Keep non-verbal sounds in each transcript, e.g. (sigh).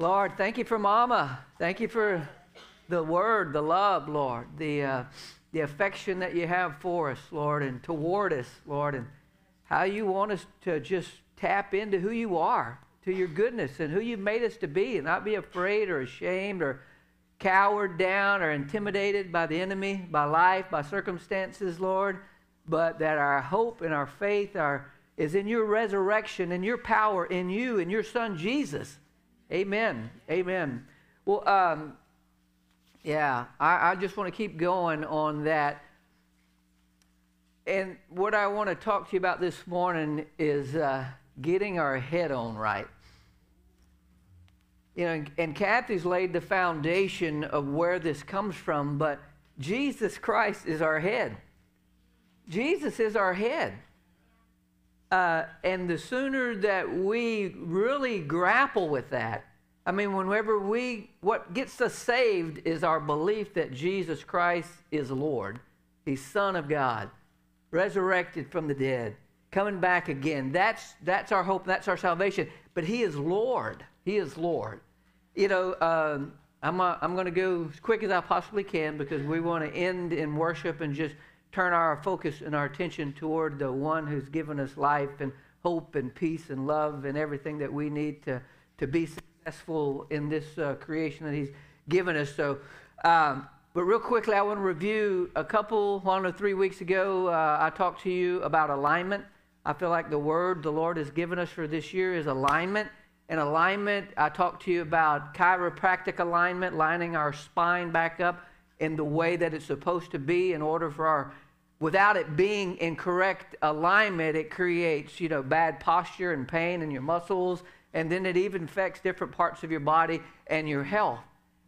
Lord, thank you for Mama. Thank you for the word, the love, Lord, the, uh, the affection that you have for us, Lord, and toward us, Lord, and how you want us to just tap into who you are, to your goodness, and who you've made us to be, and not be afraid or ashamed or cowered down or intimidated by the enemy, by life, by circumstances, Lord, but that our hope and our faith are, is in your resurrection and your power in you and your Son Jesus. Amen. Amen. Well, um, yeah, I, I just want to keep going on that. And what I want to talk to you about this morning is uh, getting our head on right. You know, and, and Kathy's laid the foundation of where this comes from, but Jesus Christ is our head. Jesus is our head. Uh, and the sooner that we really grapple with that, I mean, whenever we, what gets us saved is our belief that Jesus Christ is Lord. He's Son of God, resurrected from the dead, coming back again. That's, that's our hope, that's our salvation. But He is Lord. He is Lord. You know, um, I'm, uh, I'm going to go as quick as I possibly can because we want to end in worship and just turn our focus and our attention toward the one who's given us life and hope and peace and love and everything that we need to, to be successful in this uh, creation that he's given us. So, um, but real quickly, I want to review a couple, one or three weeks ago, uh, I talked to you about alignment. I feel like the word the Lord has given us for this year is alignment. And alignment, I talked to you about chiropractic alignment, lining our spine back up in the way that it's supposed to be in order for our without it being in correct alignment it creates you know bad posture and pain in your muscles and then it even affects different parts of your body and your health.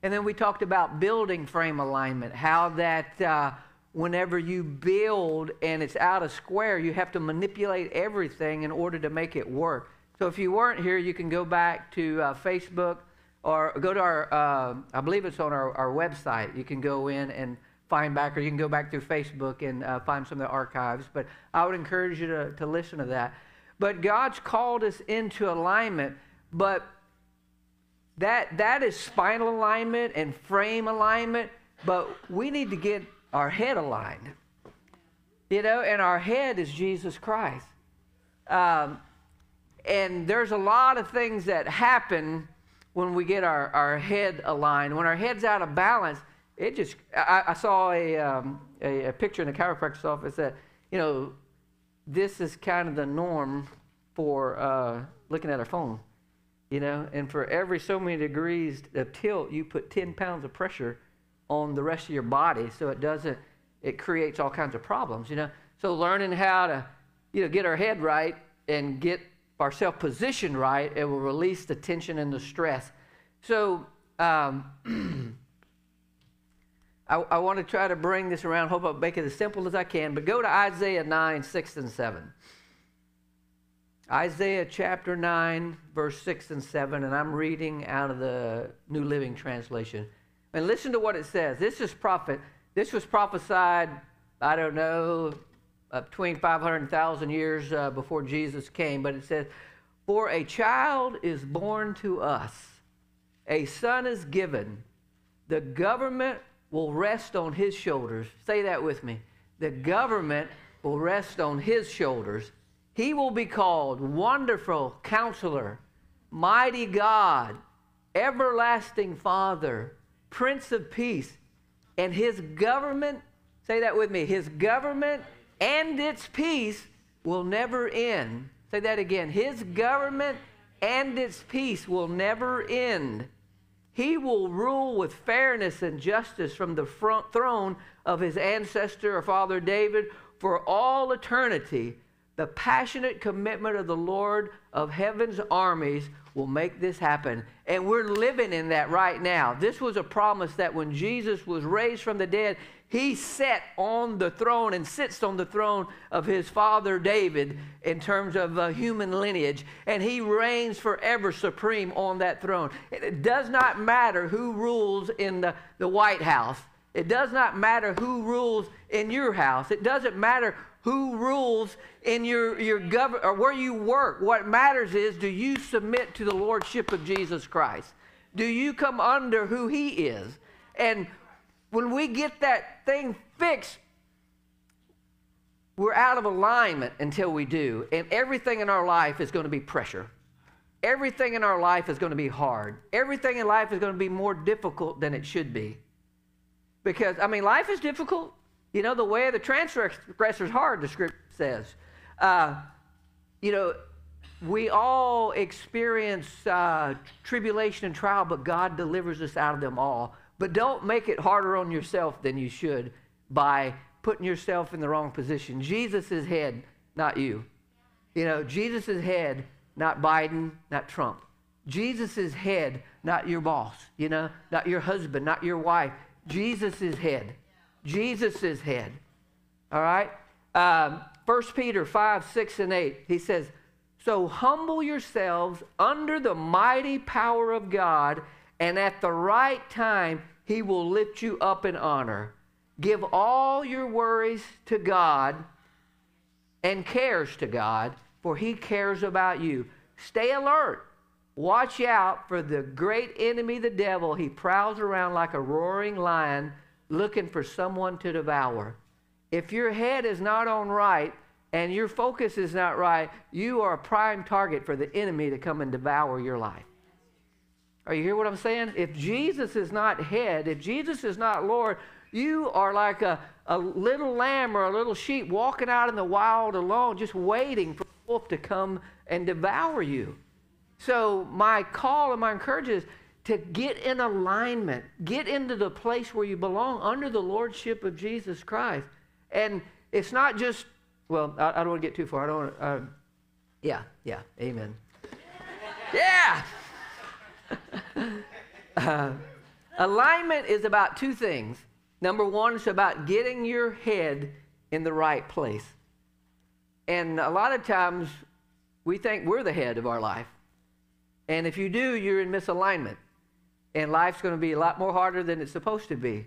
And then we talked about building frame alignment how that uh, whenever you build and it's out of square you have to manipulate everything in order to make it work. So if you weren't here you can go back to uh, facebook or go to our, uh, I believe it's on our, our website. You can go in and find back, or you can go back through Facebook and uh, find some of the archives. But I would encourage you to, to listen to that. But God's called us into alignment, but that, that is spinal alignment and frame alignment, but we need to get our head aligned. You know, and our head is Jesus Christ. Um, and there's a lot of things that happen when we get our, our head aligned. When our head's out of balance, it just, I, I saw a, um, a, a, picture in the chiropractor's office that, you know, this is kind of the norm for uh, looking at our phone, you know, and for every so many degrees of tilt, you put 10 pounds of pressure on the rest of your body so it doesn't, it creates all kinds of problems, you know. So learning how to, you know, get our head right and get ourselves positioned right, it will release the tension and the stress. So um, (clears throat) I, I want to try to bring this around. Hope I'll make it as simple as I can. But go to Isaiah 9, 6 and 7. Isaiah chapter 9, verse 6 and 7, and I'm reading out of the New Living Translation. And listen to what it says. This is prophet. This was prophesied, I don't know, between 500,000 years uh, before Jesus came, but it says, For a child is born to us, a son is given, the government will rest on his shoulders. Say that with me. The government will rest on his shoulders. He will be called Wonderful Counselor, Mighty God, Everlasting Father, Prince of Peace. And his government, say that with me, his government and its peace will never end. Say that again. His government and its peace will never end. He will rule with fairness and justice from the throne of his ancestor or father David for all eternity. The passionate commitment of the Lord of heaven's armies will make this happen. And we're living in that right now. This was a promise that when Jesus was raised from the dead, he sat on the throne and sits on the throne of his father David in terms of uh, human lineage, and he reigns forever supreme on that throne. It does not matter who rules in the, the White House, it does not matter who rules in your house, it doesn't matter who rules in your, your government or where you work. What matters is do you submit to the lordship of Jesus Christ? Do you come under who He is? And when we get that thing fixed, we're out of alignment until we do. And everything in our life is going to be pressure. Everything in our life is going to be hard. Everything in life is going to be more difficult than it should be. Because, I mean, life is difficult. You know, the way of the transgressor is hard, the script says. Uh, you know, we all experience uh, tribulation and trial, but God delivers us out of them all. But don't make it harder on yourself than you should by putting yourself in the wrong position. Jesus is head, not you. You know, Jesus is head, not Biden, not Trump. Jesus is head, not your boss, you know, not your husband, not your wife. Jesus is head. Jesus is head. All right? Um, 1 Peter 5, 6, and 8, he says, So humble yourselves under the mighty power of God, and at the right time, he will lift you up in honor. Give all your worries to God and cares to God, for He cares about you. Stay alert. Watch out for the great enemy, the devil. He prowls around like a roaring lion looking for someone to devour. If your head is not on right and your focus is not right, you are a prime target for the enemy to come and devour your life. Are you hear what I'm saying? If Jesus is not head, if Jesus is not Lord, you are like a, a little lamb or a little sheep walking out in the wild alone, just waiting for the wolf to come and devour you. So, my call and my encouragement is to get in alignment, get into the place where you belong under the lordship of Jesus Christ. And it's not just, well, I, I don't want to get too far. I don't want to, uh, yeah, yeah, amen. (laughs) yeah! Uh, alignment is about two things Number one, it's about getting your head in the right place. And a lot of times we think we're the head of our life. And if you do, you're in misalignment. And life's going to be a lot more harder than it's supposed to be.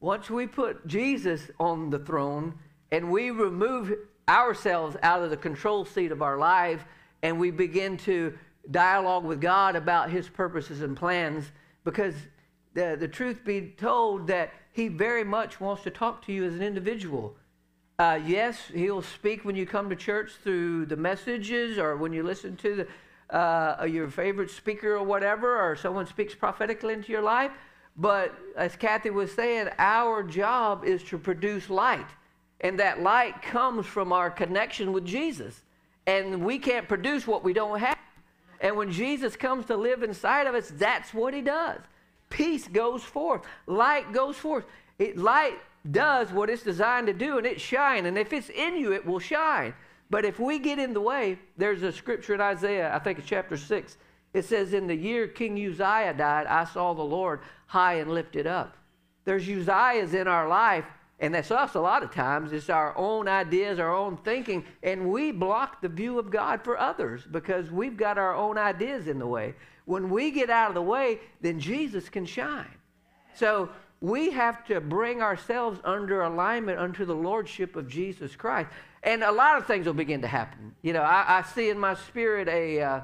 Once we put Jesus on the throne and we remove ourselves out of the control seat of our life and we begin to dialogue with God about his purposes and plans, because the, the truth be told that he very much wants to talk to you as an individual. Uh, yes, he'll speak when you come to church through the messages or when you listen to the, uh, your favorite speaker or whatever, or someone speaks prophetically into your life. But as Kathy was saying, our job is to produce light. And that light comes from our connection with Jesus. And we can't produce what we don't have. And when Jesus comes to live inside of us, that's what he does peace goes forth, light goes forth. It, light does what it's designed to do and it shine. And if it's in you, it will shine. But if we get in the way, there's a scripture in Isaiah, I think it's chapter 6. It says, In the year King Uzziah died, I saw the Lord high and lifted up. There's Uzziahs in our life, and that's us a lot of times. It's our own ideas, our own thinking, and we block the view of God for others because we've got our own ideas in the way. When we get out of the way, then Jesus can shine. So we have to bring ourselves under alignment unto the lordship of Jesus Christ. And a lot of things will begin to happen. You know, I, I see in my spirit a, uh,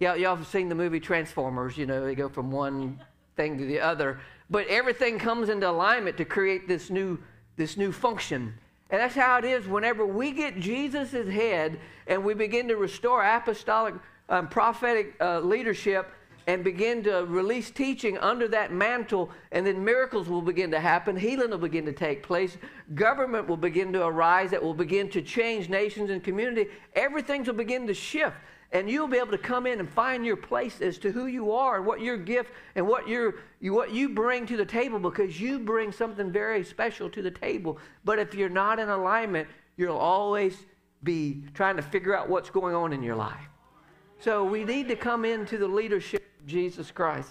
y'all, y'all have seen the movie Transformers, you know, they go from one thing to the other. But everything comes into alignment to create this new, this new function. And that's how it is whenever we get Jesus' head and we begin to restore apostolic, um, prophetic uh, leadership and begin to release teaching under that mantle, and then miracles will begin to happen, healing will begin to take place, government will begin to arise that will begin to change nations and community. Everything will begin to shift, and you'll be able to come in and find your place as to who you are and what your gift and what, you what you bring to the table because you bring something very special to the table. But if you're not in alignment, you'll always be trying to figure out what's going on in your life. So we need to come into the leadership of Jesus Christ.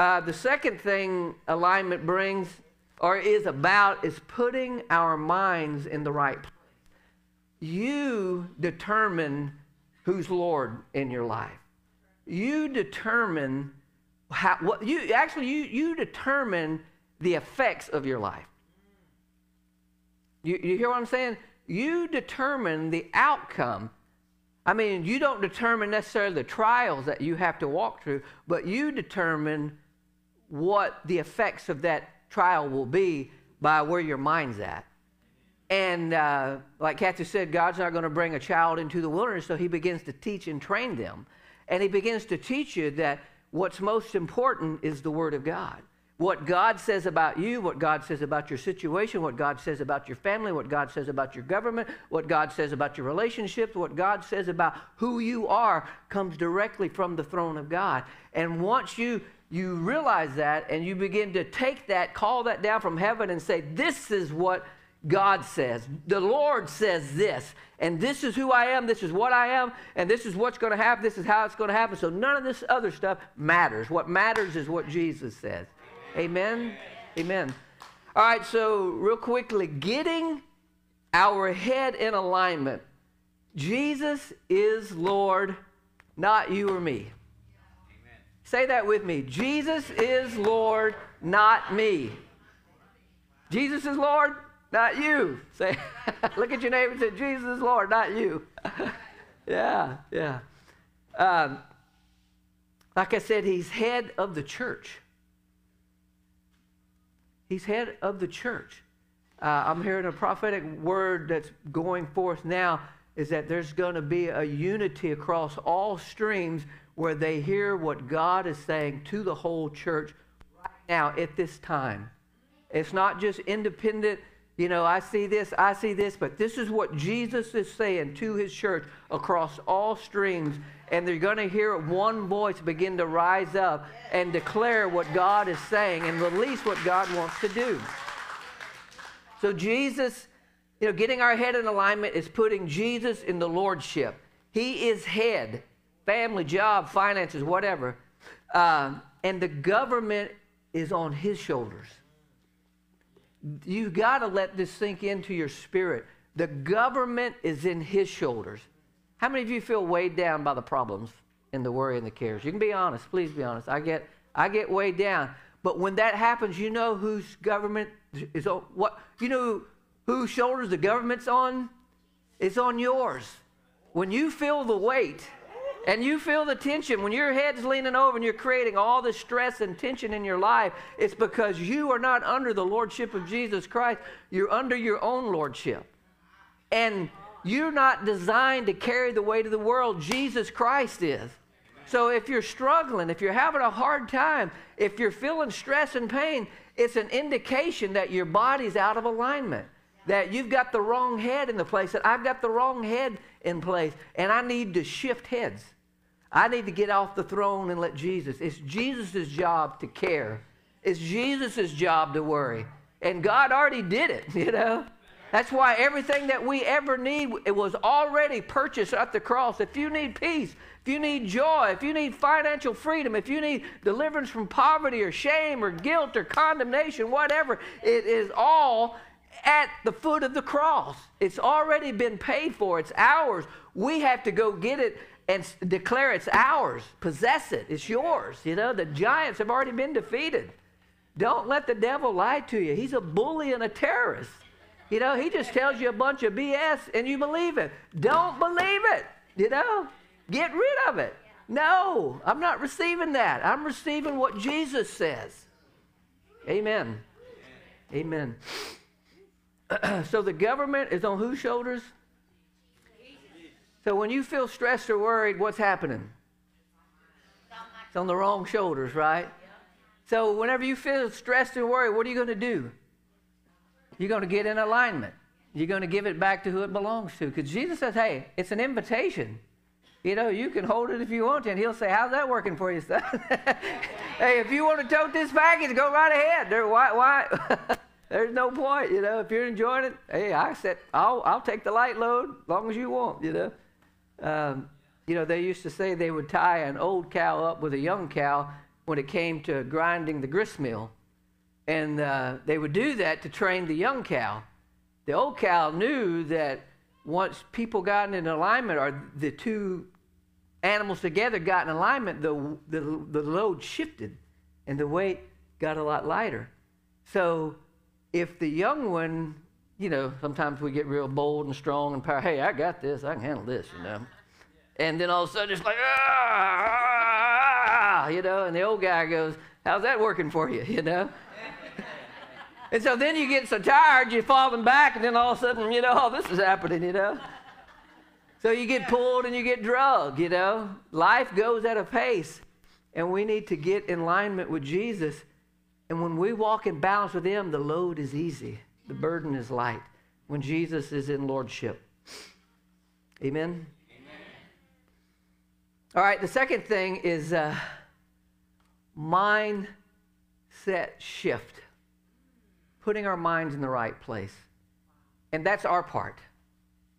Uh, the second thing alignment brings or is about is putting our minds in the right place. You determine who's Lord in your life. You determine how, what you actually you, you determine the effects of your life. You, you hear what I'm saying? You determine the outcome I mean, you don't determine necessarily the trials that you have to walk through, but you determine what the effects of that trial will be by where your mind's at. And uh, like Kathy said, God's not going to bring a child into the wilderness, so He begins to teach and train them. And He begins to teach you that what's most important is the Word of God. What God says about you, what God says about your situation, what God says about your family, what God says about your government, what God says about your relationships, what God says about who you are comes directly from the throne of God. And once you you realize that and you begin to take that, call that down from heaven and say, This is what God says. The Lord says this, and this is who I am, this is what I am, and this is what's going to happen, this is how it's going to happen. So none of this other stuff matters. What matters is what Jesus says. Amen? Amen. All right, so real quickly, getting our head in alignment. Jesus is Lord, not you or me. Amen. Say that with me. Jesus is Lord, not me. Jesus is Lord, not you. Say, (laughs) look at your neighbor and say, Jesus Lord, not you. (laughs) yeah, yeah. Um, like I said, he's head of the church. He's head of the church. Uh, I'm hearing a prophetic word that's going forth now is that there's going to be a unity across all streams where they hear what God is saying to the whole church right now at this time. It's not just independent you know, I see this, I see this, but this is what Jesus is saying to his church across all streams. And they're going to hear one voice begin to rise up and declare what God is saying and release what God wants to do. So, Jesus, you know, getting our head in alignment is putting Jesus in the Lordship. He is head, family, job, finances, whatever. Um, and the government is on his shoulders you got to let this sink into your spirit. The government is in his shoulders. How many of you feel weighed down by the problems and the worry and the cares? You can be honest. Please be honest. I get, I get weighed down. But when that happens, you know whose government is on what? You know whose shoulders the government's on? It's on yours. When you feel the weight, and you feel the tension when your head's leaning over and you're creating all the stress and tension in your life, it's because you are not under the lordship of Jesus Christ. You're under your own lordship. And you're not designed to carry the weight of the world. Jesus Christ is. So if you're struggling, if you're having a hard time, if you're feeling stress and pain, it's an indication that your body's out of alignment. That you've got the wrong head in the place, that I've got the wrong head in place, and I need to shift heads. I need to get off the throne and let Jesus. It's Jesus' job to care. It's Jesus' job to worry. And God already did it, (laughs) you know. That's why everything that we ever need, it was already purchased at the cross. If you need peace, if you need joy, if you need financial freedom, if you need deliverance from poverty or shame or guilt or condemnation, whatever, it is all at the foot of the cross. It's already been paid for. It's ours. We have to go get it and declare it's ours. Possess it. It's yours. You know, the giants have already been defeated. Don't let the devil lie to you. He's a bully and a terrorist. You know, he just tells you a bunch of BS and you believe it. Don't believe it. You know, get rid of it. No, I'm not receiving that. I'm receiving what Jesus says. Amen. Amen. (sniffs) so the government is on whose shoulders? So when you feel stressed or worried, what's happening? It's on the wrong shoulders, right? So whenever you feel stressed and worried, what are you going to do? You're going to get in alignment. You're going to give it back to who it belongs to. Because Jesus says, hey, it's an invitation. You know, you can hold it if you want to. And he'll say, how's that working for you, son? (laughs) hey, if you want to tote this package, go right ahead. There, why, why? (laughs) There's no point, you know. If you're enjoying it, hey, I said, I'll, I'll take the light load as long as you want, you know. Um, you know, they used to say they would tie an old cow up with a young cow when it came to grinding the grist mill. And uh, they would do that to train the young cow. The old cow knew that once people got in alignment, or the two animals together got in alignment, the, the, the load shifted and the weight got a lot lighter. So if the young one you know, sometimes we get real bold and strong and power. Hey, I got this. I can handle this, you know. And then all of a sudden it's like, ah, you know, and the old guy goes, How's that working for you, you know? (laughs) and so then you get so tired, you're falling back, and then all of a sudden, you know, oh, this is happening, you know? So you get pulled and you get drugged, you know? Life goes at a pace, and we need to get in alignment with Jesus. And when we walk in balance with Him, the load is easy, the burden is light when Jesus is in lordship. Amen? All right, the second thing is uh, mindset shift, putting our minds in the right place. And that's our part.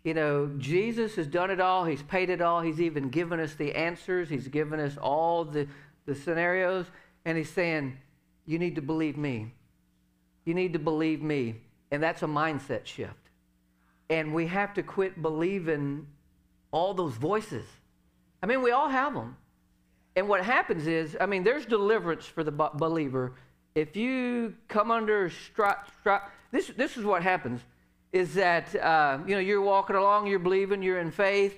You know, Jesus has done it all, He's paid it all, He's even given us the answers, He's given us all the, the scenarios, and He's saying, You need to believe me. You need to believe me. And that's a mindset shift. And we have to quit believing all those voices. I mean, we all have them. And what happens is, I mean, there's deliverance for the believer. If you come under stri- stri- this, this is what happens, is that, uh, you know, you're walking along, you're believing, you're in faith,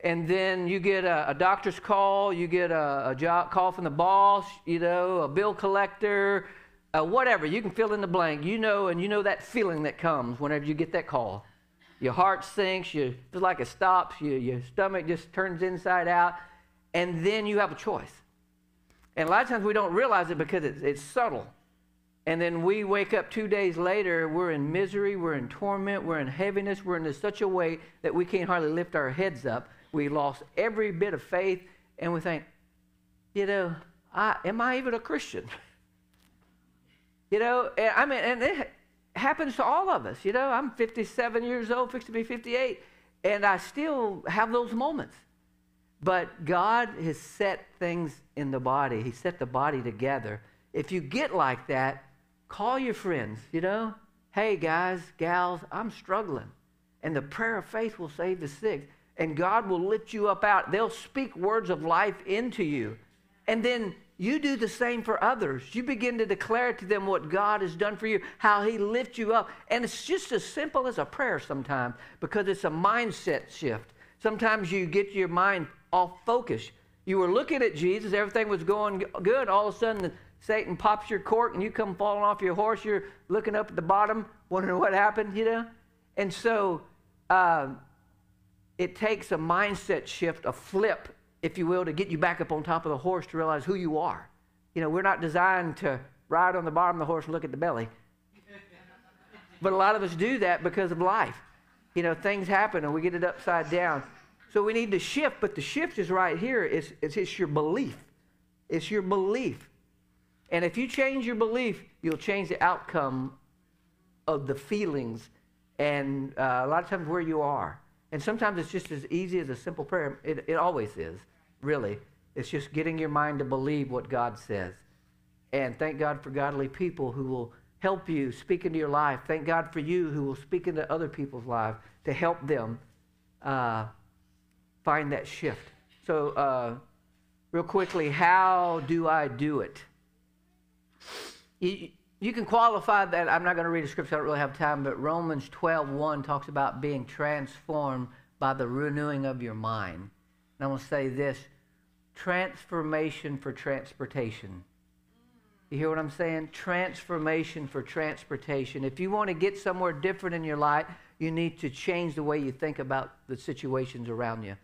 and then you get a, a doctor's call, you get a, a, job call from the boss, you know, a bill collector, uh, whatever. You can fill in the blank. You know, and you know that feeling that comes whenever you get that call. Your heart sinks, you feel like it stops, you, your stomach just turns inside out, and then you have a choice. And a lot of times we don't realize it because it's, it's subtle. And then we wake up two days later, we're in misery, we're in torment, we're in heaviness, we're in such a way that we can't hardly lift our heads up. We lost every bit of faith, and we think, you know, I, am I even a Christian? (laughs) you know, I mean, and it, happens to all of us. You know, I'm 57 years old, fixed to be 58, and I still have those moments. But God has set things in the body, He set the body together. If you get like that, call your friends, you know. Hey, guys, gals, I'm struggling. And the prayer of faith will save the sick. And God will lift you up out. They'll speak words of life into you. And then you do the same for others. You begin to declare to them what God has done for you, how He lifts you up. And it's just as simple as a prayer sometimes because it's a mindset shift. Sometimes you get your mind off focus. You were looking at Jesus, everything was going good. All of a sudden, Satan pops your cork and you come falling off your horse. You're looking up at the bottom, wondering what happened, you know? And so uh, it takes a mindset shift, a flip if you will, to get you back up on top of the horse to realize who you are. You know, we're not designed to ride on the bottom of the horse and look at the belly. but a lot of us do that because of life. You know, things happen and we get it upside down. So we need to shift, but the shift is right here. It's, it's, it's your belief. It's your belief. And if you change your belief, you'll change the outcome of the feelings and uh, a lot of times where you are. And sometimes it's just as easy as a simple prayer. It, it always is really. It's just getting your mind to believe what God says. And thank God for godly people who will help you speak into your life. Thank God for you who will speak into other people's lives to help them uh, find that shift. So, uh, real quickly, how do I do it? You, you can qualify that. I'm not going to read a scripture, I don't really have time, but Romans 12 1 talks about being transformed by the renewing of your mind. And I want to say this transformation for transportation. You hear what I'm saying? Transformation for transportation. If you want to get somewhere different in your life, you need to change the way you think about the situations around you.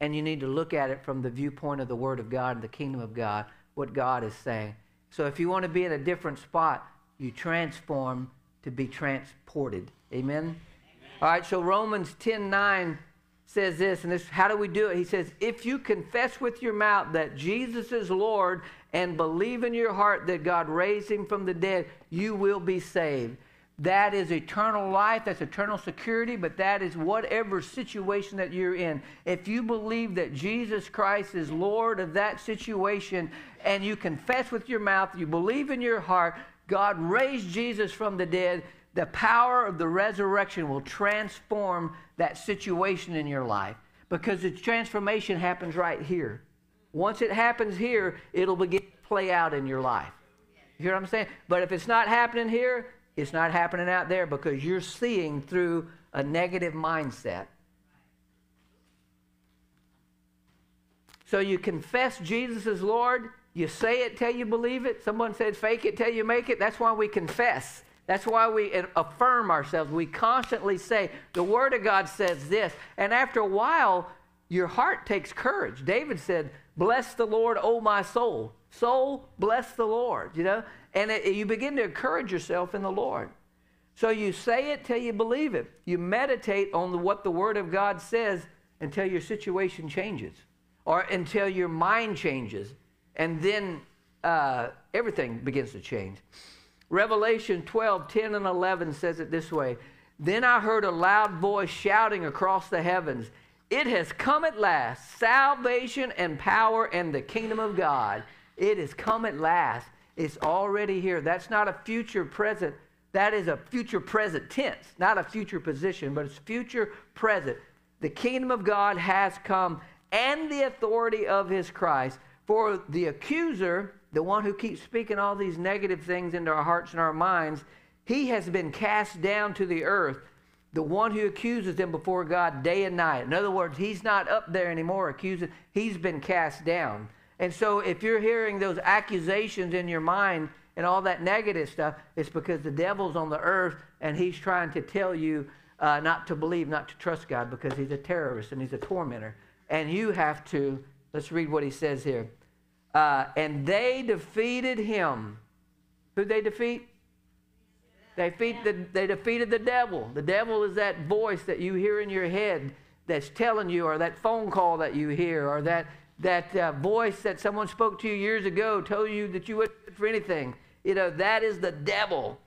And you need to look at it from the viewpoint of the Word of God and the kingdom of God, what God is saying. So if you want to be in a different spot, you transform to be transported. Amen? Amen. All right, so Romans 10 9 says this, and this, how do we do it? He says, if you confess with your mouth that Jesus is Lord and believe in your heart that God raised him from the dead, you will be saved. That is eternal life, that's eternal security, but that is whatever situation that you're in. If you believe that Jesus Christ is Lord of that situation and you confess with your mouth, you believe in your heart, God raised Jesus from the dead, the power of the resurrection will transform that situation in your life because the transformation happens right here. Once it happens here, it'll begin to play out in your life. You hear what I'm saying? But if it's not happening here, it's not happening out there because you're seeing through a negative mindset. So you confess Jesus is Lord. You say it till you believe it. Someone said fake it till you make it. That's why we confess. That's why we affirm ourselves. We constantly say, the Word of God says this. And after a while, your heart takes courage. David said, Bless the Lord, O my soul. Soul, bless the Lord, you know? And it, you begin to encourage yourself in the Lord. So you say it till you believe it. You meditate on the, what the Word of God says until your situation changes or until your mind changes. And then uh, everything begins to change. Revelation 12, 10 and 11 says it this way Then I heard a loud voice shouting across the heavens, It has come at last, salvation and power and the kingdom of God. It has come at last. It's already here. That's not a future present. That is a future present tense, not a future position, but it's future present. The kingdom of God has come and the authority of his Christ. For the accuser, the one who keeps speaking all these negative things into our hearts and our minds, he has been cast down to the earth. The one who accuses them before God day and night. In other words, he's not up there anymore accusing, he's been cast down. And so if you're hearing those accusations in your mind and all that negative stuff, it's because the devil's on the earth and he's trying to tell you uh, not to believe, not to trust God because he's a terrorist and he's a tormentor. And you have to, let's read what he says here. Uh, and they defeated him. Who they defeat? They, defeat the, they defeated the devil. The devil is that voice that you hear in your head that's telling you, or that phone call that you hear, or that, that uh, voice that someone spoke to you years ago told you that you wouldn't for anything. You know, that is the devil.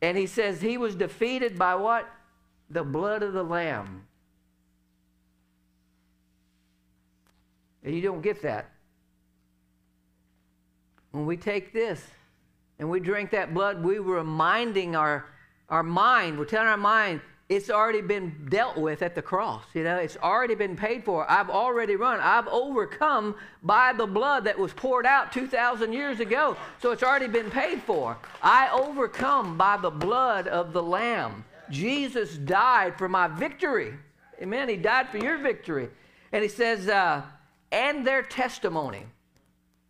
And he says he was defeated by what? The blood of the Lamb. And you don't get that. When we take this and we drink that blood, we're reminding our, our mind, we're telling our mind, it's already been dealt with at the cross. You know, it's already been paid for. I've already run. I've overcome by the blood that was poured out 2,000 years ago. So it's already been paid for. I overcome by the blood of the Lamb. Jesus died for my victory. Amen. He died for your victory. And he says, uh, and their testimony.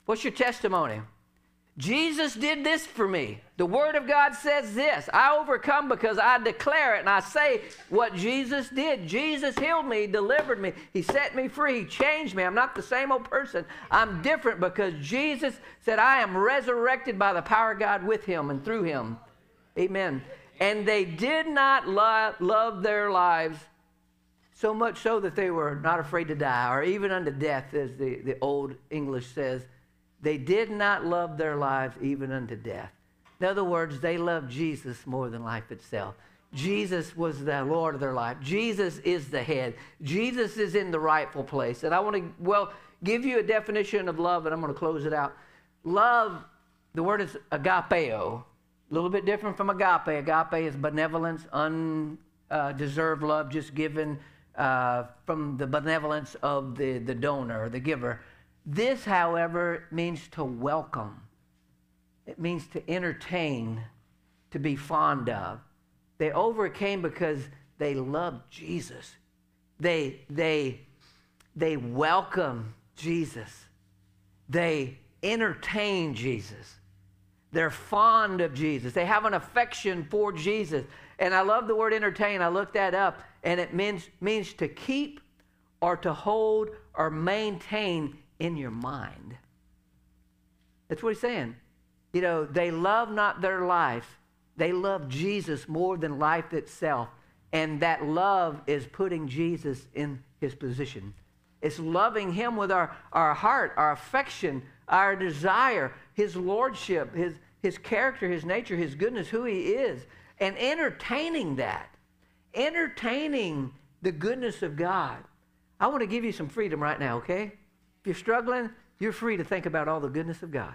What's your testimony? Jesus did this for me. The Word of God says this. I overcome because I declare it and I say what Jesus did. Jesus healed me, delivered me, He set me free, He changed me. I'm not the same old person. I'm different because Jesus said, I am resurrected by the power of God with Him and through Him. Amen. And they did not lo- love their lives so much so that they were not afraid to die, or even unto death, as the, the old English says. They did not love their lives even unto death. In other words, they loved Jesus more than life itself. Jesus was the Lord of their life. Jesus is the head. Jesus is in the rightful place. And I want to, well, give you a definition of love, and I'm going to close it out. Love, the word is agapeo. A little bit different from agape. Agape is benevolence, undeserved love, just given uh, from the benevolence of the, the donor or the giver. This, however, means to welcome. It means to entertain, to be fond of. They overcame because they loved Jesus. They, they, they welcome Jesus. They entertain Jesus. They're fond of Jesus. They have an affection for Jesus. And I love the word entertain. I looked that up, and it means, means to keep or to hold or maintain in your mind. That's what he's saying. You know, they love not their life, they love Jesus more than life itself. And that love is putting Jesus in his position. It's loving him with our, our heart, our affection, our desire, his lordship, his, his character, his nature, his goodness, who he is, and entertaining that. Entertaining the goodness of God. I want to give you some freedom right now, okay? You're struggling, you're free to think about all the goodness of God.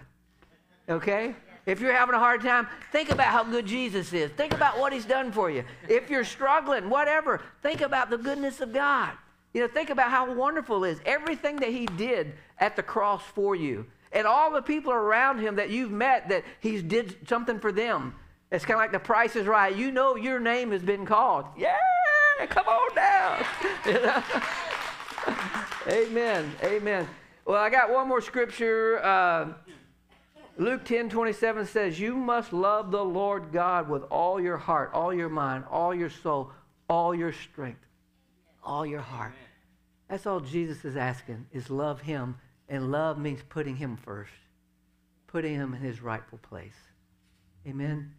Okay? If you're having a hard time, think about how good Jesus is. Think about what he's done for you. If you're struggling, whatever, think about the goodness of God. You know, think about how wonderful is everything that he did at the cross for you. And all the people around him that you've met that he's did something for them. It's kind of like the price is right. You know your name has been called. Yeah, come on down. (laughs) (laughs) Amen. Amen. Well, I got one more scripture. Uh, Luke 10 27 says, You must love the Lord God with all your heart, all your mind, all your soul, all your strength, all your heart. That's all Jesus is asking, is love him. And love means putting him first, putting him in his rightful place. Amen.